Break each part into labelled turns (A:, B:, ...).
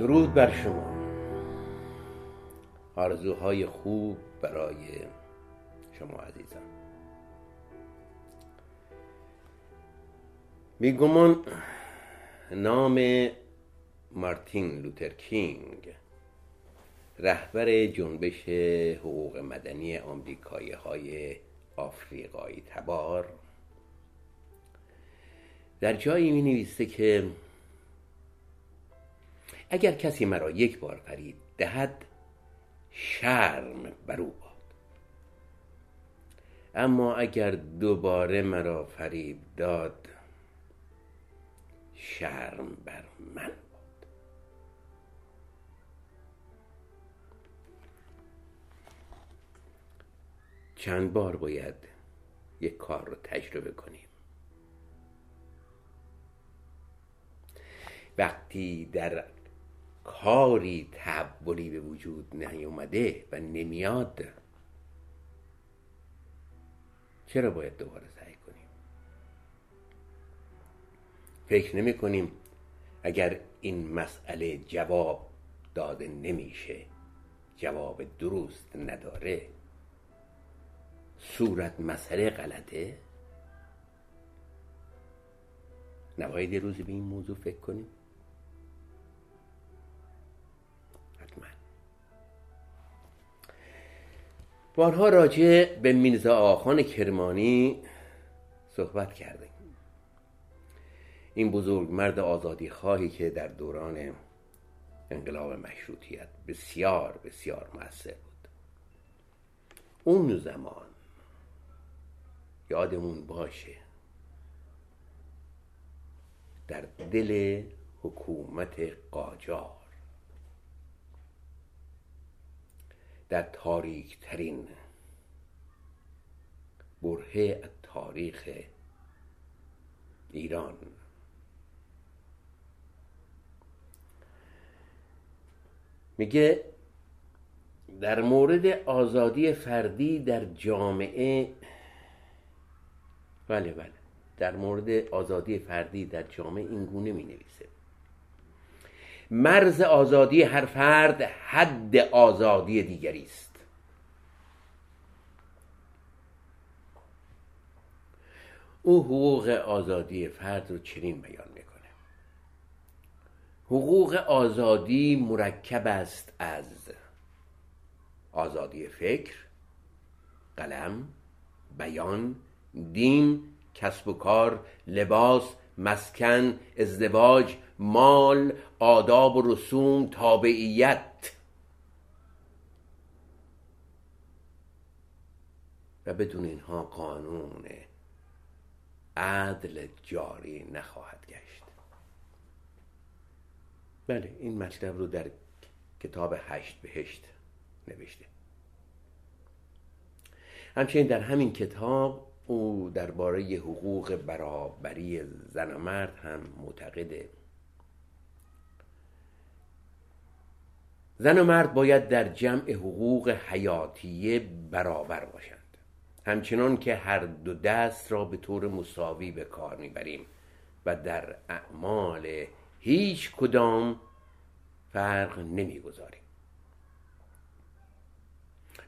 A: درود بر شما. آرزوهای خوب برای شما عزیزان بی گمان نام مارتین لوترکینگ رهبر جنبش حقوق مدنی آمریکایی های آفریقایی تبار. در جایی می نویسه که اگر کسی مرا یک بار فریب دهد شرم بر او باد. اما اگر دوباره مرا فریب داد شرم بر من. باد چند بار باید یک کار رو تجربه کنیم. وقتی در کاری تحولی به وجود نیومده و نمیاد چرا باید دوباره فکر نمی کنیم اگر این مسئله جواب داده نمیشه. جواب درست نداره. صورت مسئله غلطه. نباید یه روزی به این موضوع فکر کنیم؟ بارها راجع به میرزا آخان کرمانی صحبت کردیم. این بزرگ مرد آزادی خواهی که در دوران انقلاب مشروطیت بسیار بسیار موثر بود. اون زمان یادمون باشه در دل حکومت قاجار در تاریک ترین برهه تاریخ ایران میگه در مورد آزادی فردی در جامعه بله بله در مورد آزادی فردی در جامعه این گونه می نویسه مرز آزادی هر فرد حد آزادی دیگری است. او حقوق آزادی فرد رو چنین بیان حقوق آزادی مرکب است از آزادی فکر قلم بیان دین کسب و کار لباس مسکن ازدواج مال آداب و رسوم تابعیت. و بدون اینها قانون عدل جاری نخواهد گشت. بله این مطلب رو در کتاب هشت بهشت نوشته. همچنین در همین کتاب او درباره حقوق برابری زن و مرد هم معتقده. زن و مرد باید در جمع حقوق حیاتیه برابر باشند. همچنان که هر دو دست را به طور مساوی به کار می‌بریم و در اعمال هیچ کدام فرق نمی‌گذاریم.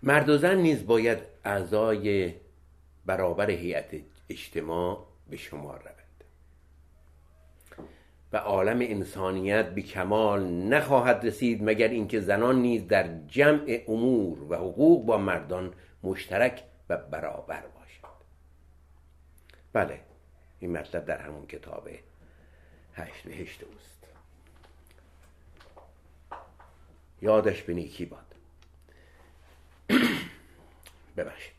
A: مرد و زن نیز باید اعضای برابر هیئت اجتماع به شمار رود و عالم انسانیت به کمال نخواهد رسید مگر اینکه زنان نیز در جمع امور و حقوق با مردان مشترک و برابر باشند. بله این مطلب در همون کتاب هشت بهشت اوست. یادش به نیکی باد. ببخشید.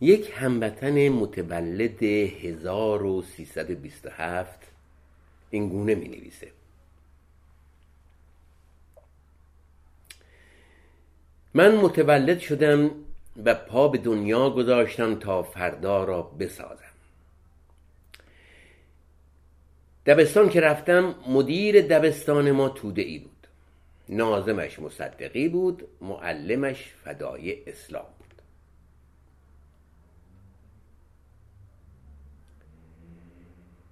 A: یک هموطن متولد 1327 این گونه می نویسه. من متولد شدم و پا به دنیا گذاشتم تا فردا را بسازم. دبستان که رفتم مدیر دبستان ما توده ای بود. نازمش مصدقی بود معلمش فدای اسلام بود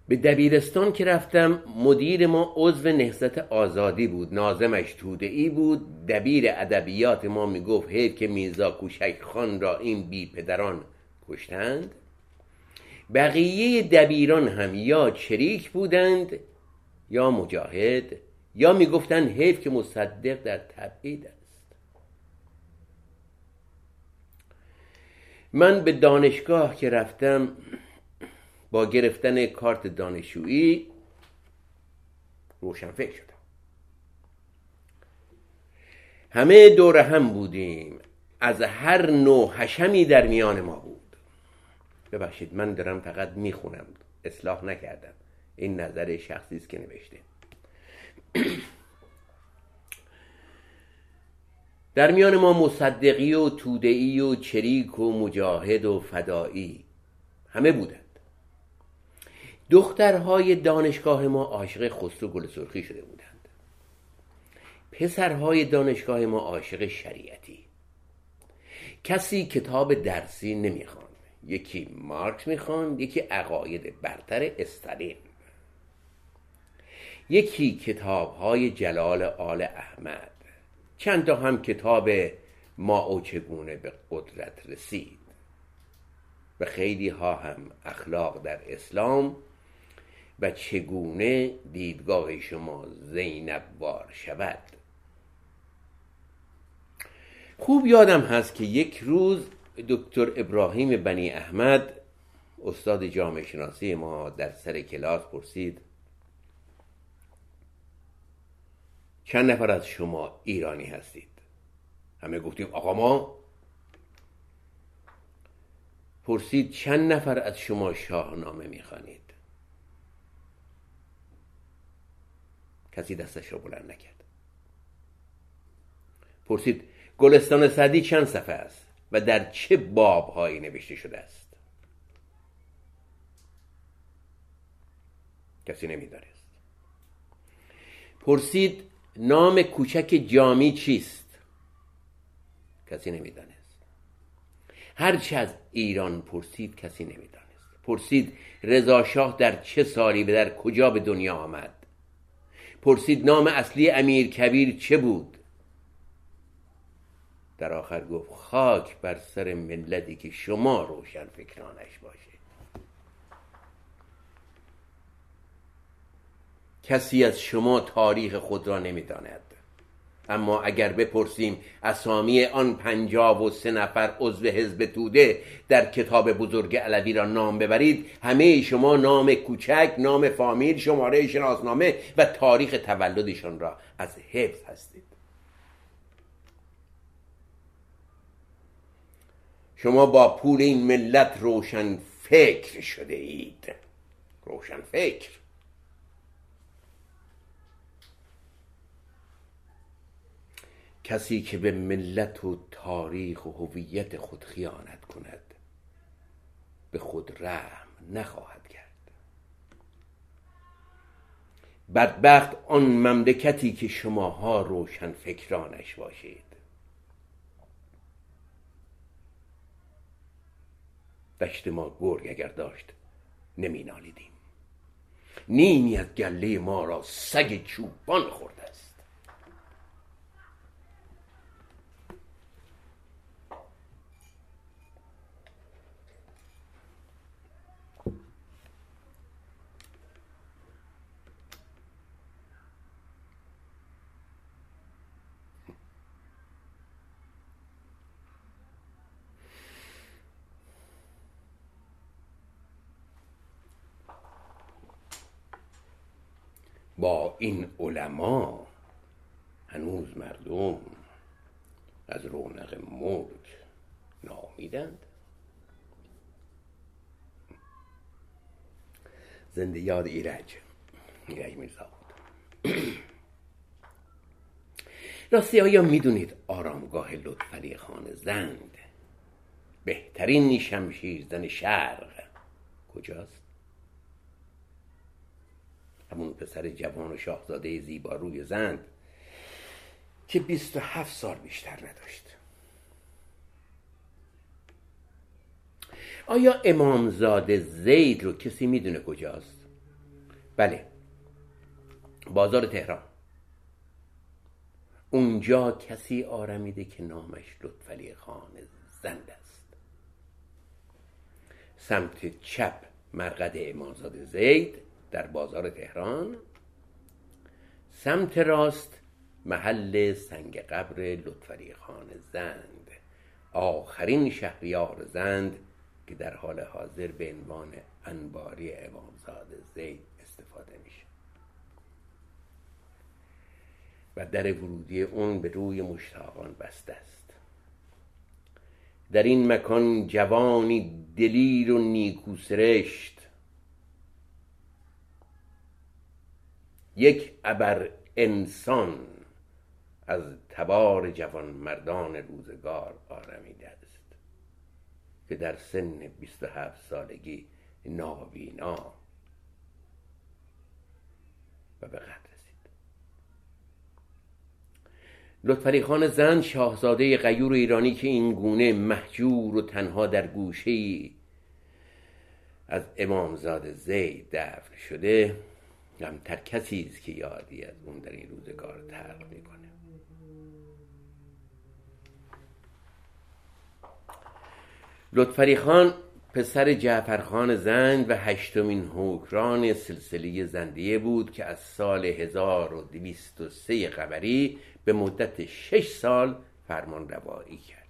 A: به دبیرستان که رفتم مدیر ما عضو نهضت آزادی بود نازمش توده ای بود. دبیر ادبیات ما می‌گفت حیف که میرزا کوشک خان را این بی پدران کشتند. بقیه دبیران هم یا چریک بودند یا مجاهد یا می‌گفتند حیف که مصدق در تبعید است. من به دانشگاه که رفتم با گرفتن کارت دانشجویی روشن فکر شدم. همه دور هم بودیم. از هر نوع حشمی در میان ما بود. ببخشید من دارم فقط می‌خونم. اصلاح نکردم. این نظر شخصی است که نوشته. در میان ما مصدقی و تودعی و چریک و مجاهد و فدایی همه بودند دخترهای دانشگاه ما عاشق خسرو گل سرخی شده بودند. پسرهای دانشگاه ما عاشق شریعتی. کسی کتاب درسی نمی‌خواند یکی مارکس می‌خواند یکی عقاید برتر استالین. یکی کتاب های جلال آل احمد. چند تا هم کتاب ما او چگونه به قدرت رسید. و خیلی ها هم اخلاق در اسلام و چگونه دیدگاه شما زینب وار شود؟ خوب یادم هست که یک روز دکتر ابراهیم بنی احمد استاد جامعه شناسی ما در سر کلاس پرسید چند نفر از شما ایرانی هستید؟ همه گفتیم آقا ما. پرسید چند نفر از شما شاهنامه می‌خوانید؟ کسی دستش را بلند نکرد. پرسید گلستان سعدی چند صفحه است و در چه بابهایی نوشته شده است؟ کسی نمی‌دانست. پرسید نام کوچک جامی چیست؟ کسی نمی‌دانست. هرچه از ایران پرسید کسی نمی‌دانست. پرسید رضا شاه در چه سالی و در کجا به دنیا آمد؟ پرسید نام اصلی امیر کبیر چه بود؟ در آخر گفت خاک بر سر ملتی که شما روشن فکرانش باشه کسی از شما تاریخ خود را نمی‌داند. اما اگر بپرسیم اسامی آن پنجاب و سه نفر عضو حزب توده در کتاب بزرگ علوی را نام ببرید همه شما نام کوچک نام فامیل شماره شناسنامه و تاریخ تولدشان را از حفظ هستید. شما با پول این ملت روشن فکر شده اید. روشن فکر. کسی که به ملت و تاریخ و هویت خود خیانت کند به خود رحم نخواهد کرد. بدبخت آن مملکتی که شماها روشن فکرانش باشید. دشت ما گرگ اگر داشت نمی نالیدیم. نیمی از گله ما را سگ چوبان خورده است. با این علما هنوز مردم از رونق ملک نامیدند. زنده یاد ایرج ایرج میرزا راستی آیا می‌دونید آرامگاه لطفعلی خان زند. بهترین شمشیرزن شرق. کجاست؟ همون پسر جوان و شاهزاده زیبا روی زند که بیست و هفت سال بیشتر نداشت. آیا امامزاده زید رو کسی می‌دونه کجاست؟ بله. بازار تهران. اونجا کسی آرمیده که نامش لطفعلی خان زند است. سمت چپ مرقد امامزاده زید در بازار تهران. سمت راست محل سنگ قبر لطفعلی خان زند. آخرین شهریار زند که در حال حاضر به عنوان انباری امامزاده زید استفاده میشه. و در ورودی اون به روی مشتاقان بسته است. در این مکان جوانی دلیر و نیکو یک ابر انسان از تبار جوان مردان روزگار آرمیده است که در سن 27 سالگی نابینا و به قدر رسید. لطفعلی خان زن شاهزاده غیور ایرانی که این گونه محجور و تنها در گوشه از امامزاده زید دفن شده کمتر کسی است که یادی از اون در این روزگار ترق می‌کنه. لطفری خان پسر جعفرخان زند و هشتمین حکران سلسله زندیه بود که از سال 1203 قبری به مدت شش سال فرمان روایی کرد.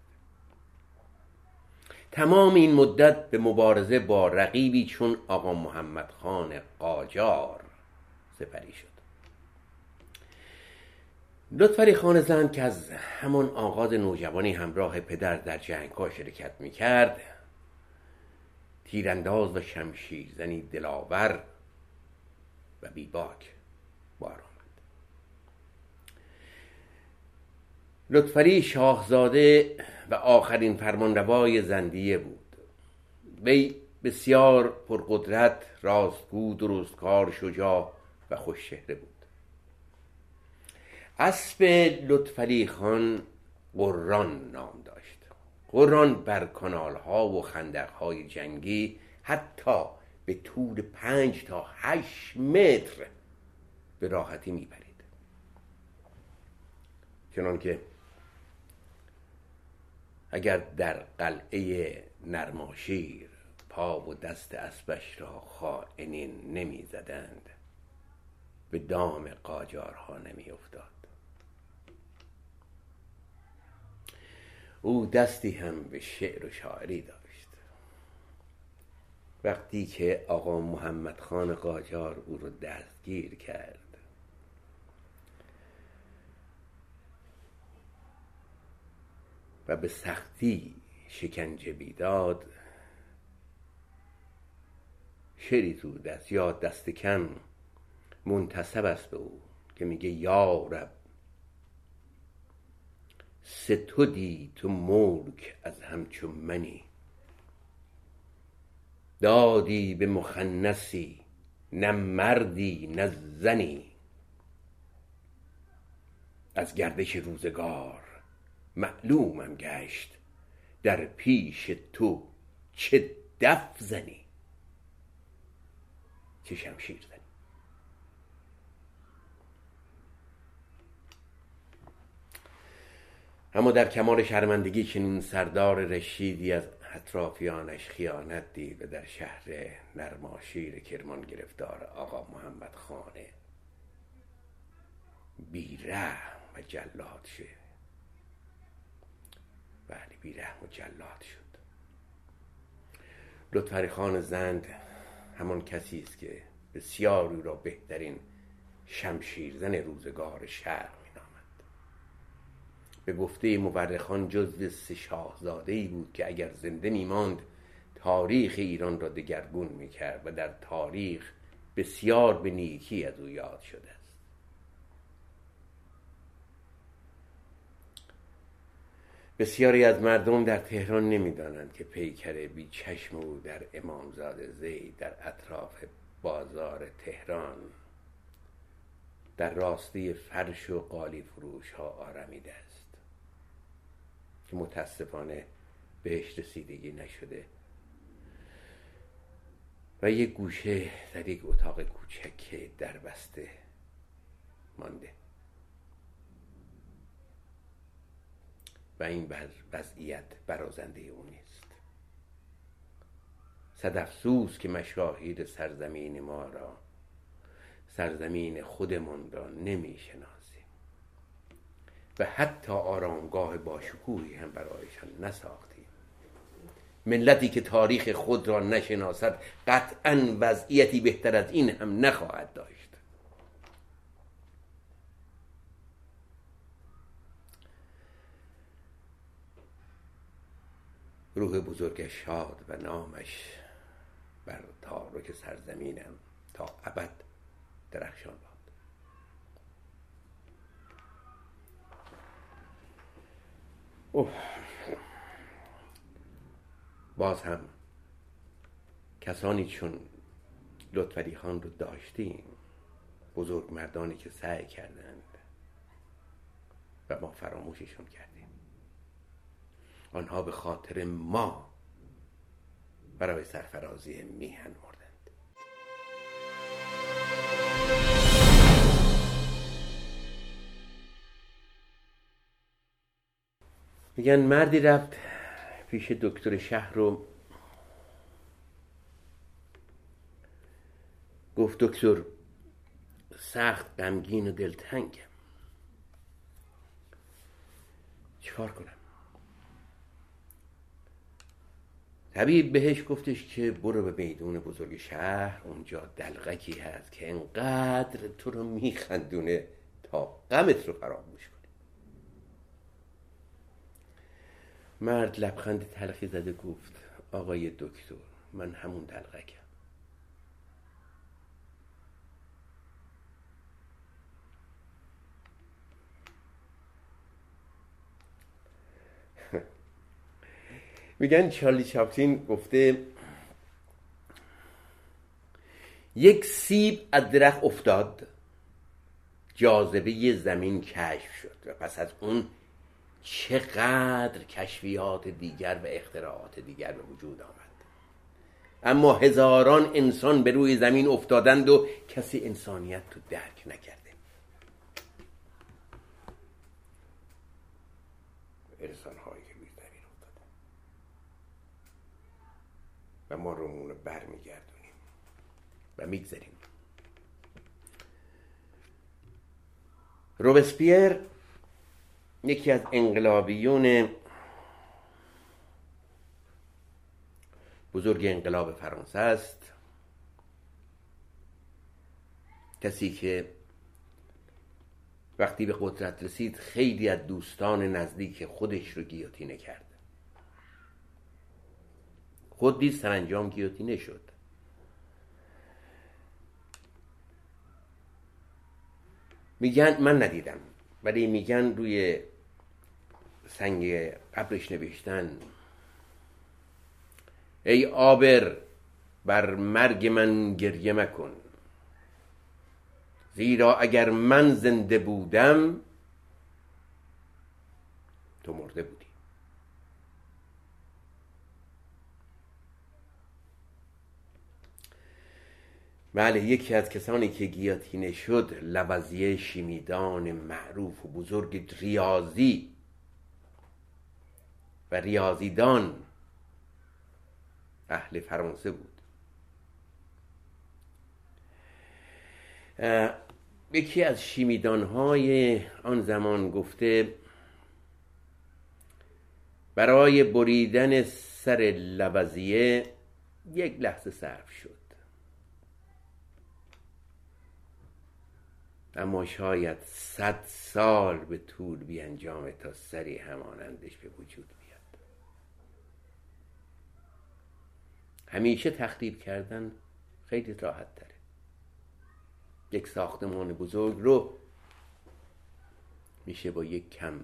A: تمام این مدت به مبارزه با رقیبی چون آقا محمد خان قاجار سپری شد. لطفری خان زند که از همان آغاز نوجوانی همراه پدر در جنگ ها شرکت می کرد تیرانداز و شمشیر زنی دلاور و بیباک بار آمد. لطفری شاهزاده و آخرین فرمانروای زندیه بود. وی بسیار پرقدرت راستگو درستکار شجاع و خوششهره بود. اسب لطفعلی خان قران نام داشت. قران بر کانال ها و خندق های جنگی حتی به طول پنج تا هشت متر به راحتی میپرید. چنان که اگر در قلعه نرماشیر پا و دست اسبش را خائنین نمی‌زدند به دام قاجارها نمی افتاد او دستی هم به شعر و شاعری داشت. وقتی که آقا محمد خان قاجار او رو دستگیر کرد و به سختی شکنجه بیداد شعری تو دست یا دست کم منتصب است به او که میگه یا رب ستودی تو ملک از همچون منی. دادی به مخنسی نه مردی نه زنی. از گردش روزگار معلومم گشت در پیش تو چه دف زنی. چه شمشیر زنی. اما در کمال شرمندگی چنین سردار رشیدی از اطرافیانش خیانت دید و در شهر نرماشیر کرمان گرفتار آقا محمد خانه بیرحم و جلاد شد. بله بیرحم و جلاد شد. لطفری خان زند همان کسی است که بسیار را بهترین شمشیرزن روزگار شرق به گفته مورخان جزو سه شاهزاده ای بود که اگر زنده میماند تاریخ ایران را دگرگون می‌کرد و در تاریخ بسیار به نیکی از او یاد شده است. بسیاری از مردم در تهران نمی‌دانند که پیکر بی چشم او در امامزاده زید در اطراف بازار تهران در راسته فرش و قالی فروش ها آرمیده که متاسفانه بهش رسیدگی نشده. و یک گوشه در یک اتاق کوچک در بسته مانده. و این وضعیت برازنده او نیست. صد افسوس که مشاهیر سرزمین ما را سرزمین خودمان را نمی‌شناسیم و حتی آرامگاه باشکوهی هم برایشان نساختیم ملتی که تاریخ خود را نشناسد قطعا وضعیتی بهتر از این هم نخواهد داشت. روح بزرگ شاد و نامش بر تارک سرزمینم تا ابد درخشان باد. اوه. باز هم کسانی چون لطفری خان رو داشتیم بزرگ مردانی که سعی کردند و ما فراموششون کردیم آنها به خاطر ما برای سرفرازی میهن مردند میگن مردی رفت پیش دکتر شهر رو. گفت دکتر سخت غمگین و دلتنگم. چیکار کنم؟ طبیب بهش گفتش که برو به میدون بزرگ شهر اونجا دلغکی هست که انقدر تو رو میخندونه تا غمت رو فراموش مرد لبخند تلخی زده گفت آقای دکتر من همون دلغکم. میگن چارلی چاپلین گفته یک سیب از درخت افتاد جاذبه زمین کشف شد و پس از اون چقدر کشفیات دیگر و اختراعات دیگر به وجود آمد. اما هزاران انسان به روی زمین افتادند و کسی انسانیت رو درک نکرده. انسان و ما رومون رو برمیگردونیم و می‌گذاریم. روبسپیر یکی از انقلابیون بزرگ انقلاب فرانسه است. کسی که وقتی به قدرت رسید خیلی از دوستان نزدیک خودش رو گیوتینه کرد خود دید سرانجام گیوتینه شد میگن من ندیدم ولی میگن روی سنگ قبرش نوشتن. ای آبر بر مرگ من گریه مکن. زیرا اگر من زنده بودم تو مرده بودی. بله یکی از کسانی که گیاتینه شد لوزیه شیمیدان معروف و بزرگ ریاضی ریاضیدان اهل فرانسه بود. یکی از شیمیدان های آن زمان گفته برای بریدن سر لوزیه یک لحظه صرف شد. اما شاید صد سال به طول بیانجامه تا سری همانندش به وجود همیشه تخریب کردن خیلی راحت تره. یک ساختمان بزرگ رو میشه با یک کم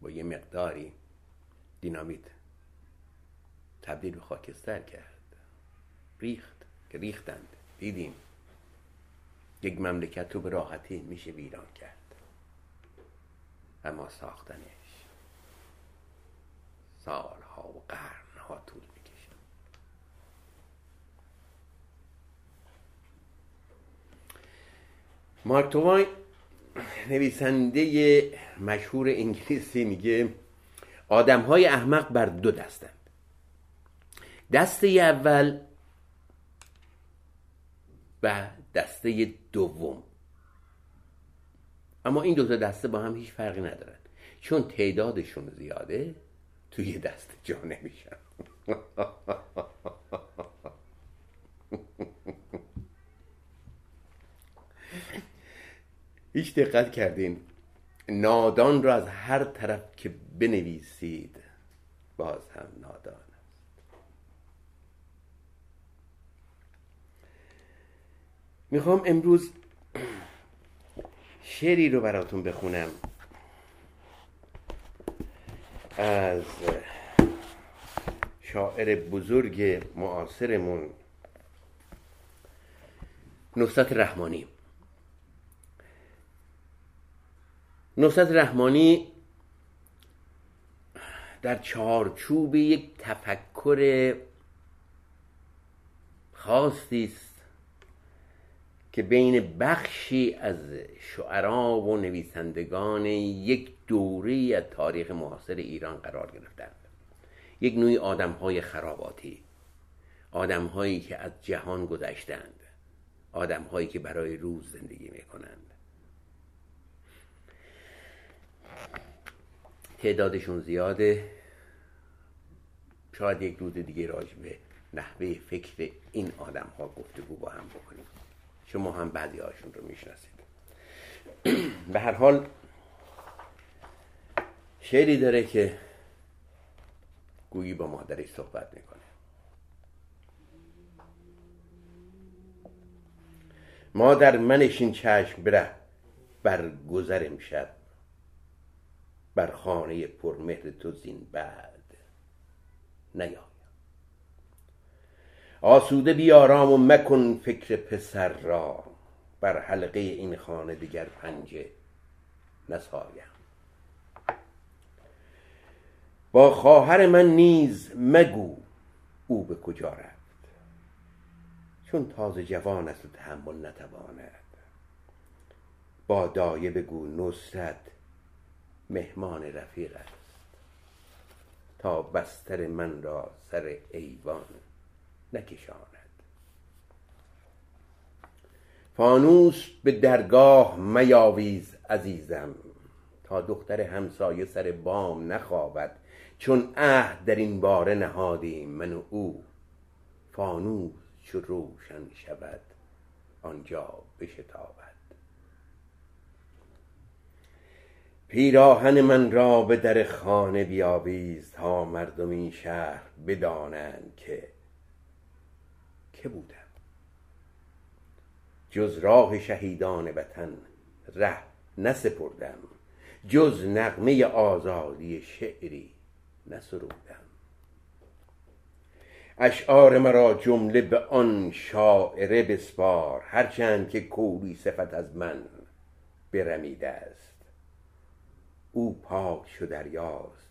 A: با یه مقداری دینامیت تبدیل به خاکستر کرد. ریخت که ریختند. دیدیم. یک مملکت رو به راحتی میشه ویران کرد. اما ساختنش سالها و قرنها طول مارک توواین نویسنده مشهور انگلیسی میگه آدم های احمق بر دو دستند. دسته اول و دسته دوم. اما این دو تا دسته با هم هیچ فرقی ندارن. چون تعدادشون زیاده توی دست جا نمیشن. هیچ دقت کردین. نادان را از هر طرف که بنویسید باز هم نادان است. می‌خوام امروز شعری رو براتون بخونم. از شاعر بزرگ معاصرمون نصرت رحمانی. نصرت رحمانی در چارچوب یک تفکر خاصی است که بین بخشی از شعرا و نویسندگان یک دوره از تاریخ معاصر ایران قرار گرفتند. یک نوعی آدم های خراباتی آدم هایی که از جهان گذشتند آدم هایی که برای روز زندگی می کنند تعدادشون زیاده. شاید یک روز دیگه راجع به نحوه فکر این آدم ها گفتگو با هم بکنیم. شما هم بعضی هاشون رو می‌شناسید. به هر حال شعری داره که گویی با مادرش صحبت می‌کنه. مادر منشین چشم بره بر امشب. بر خانه پرمهر تو زین بعد نیایم. آسوده بیارام و مکن فکر پسر را بر حلقه این خانه دیگر پنجه نسایم. با خواهر من نیز مگو او به کجا رفت؟ چون تازه جوان است و تحمل نتواند. با دایه بگو نصرت مهمان رفیق است. تا بستر من را سر ایوان نکشاند. فانوس به درگاه میاویز عزیزم تا دختر همسایه سر بام نخوابد چون عهد در این باره نهادیم من و او. فانوس چو روشن شود آنجا بشتابد. پیراهن من را به در خانه بیاویز تا مردم این شهر بدانند که که بودم. جز راه شهیدان وطن ره نسپردم جز نغمه آزادی شعری نسرودم. اشعار مرا جمله به آن شاعره بسپار هرچند که کوری صفت از من برمیده است او پاک شو دریاست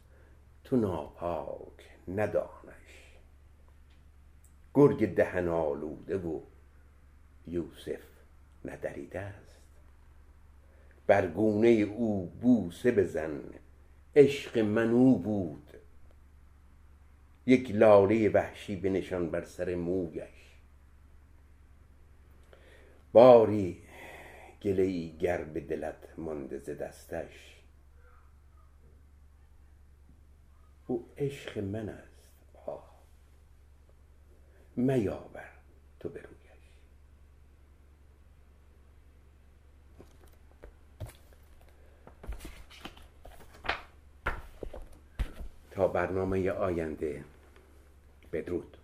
A: تو ناپاک ندانش. گرگ دهن آلوده و یوسف ندریده است. بر گونه او بوسه بزن عشق من او بود. یک لاله وحشی بنشان بر سر مویش. باری گله ای گر به دلت مانده ز دستش. او عشق من است. آه. میاور تو به رویش. تا برنامه آینده بدرود.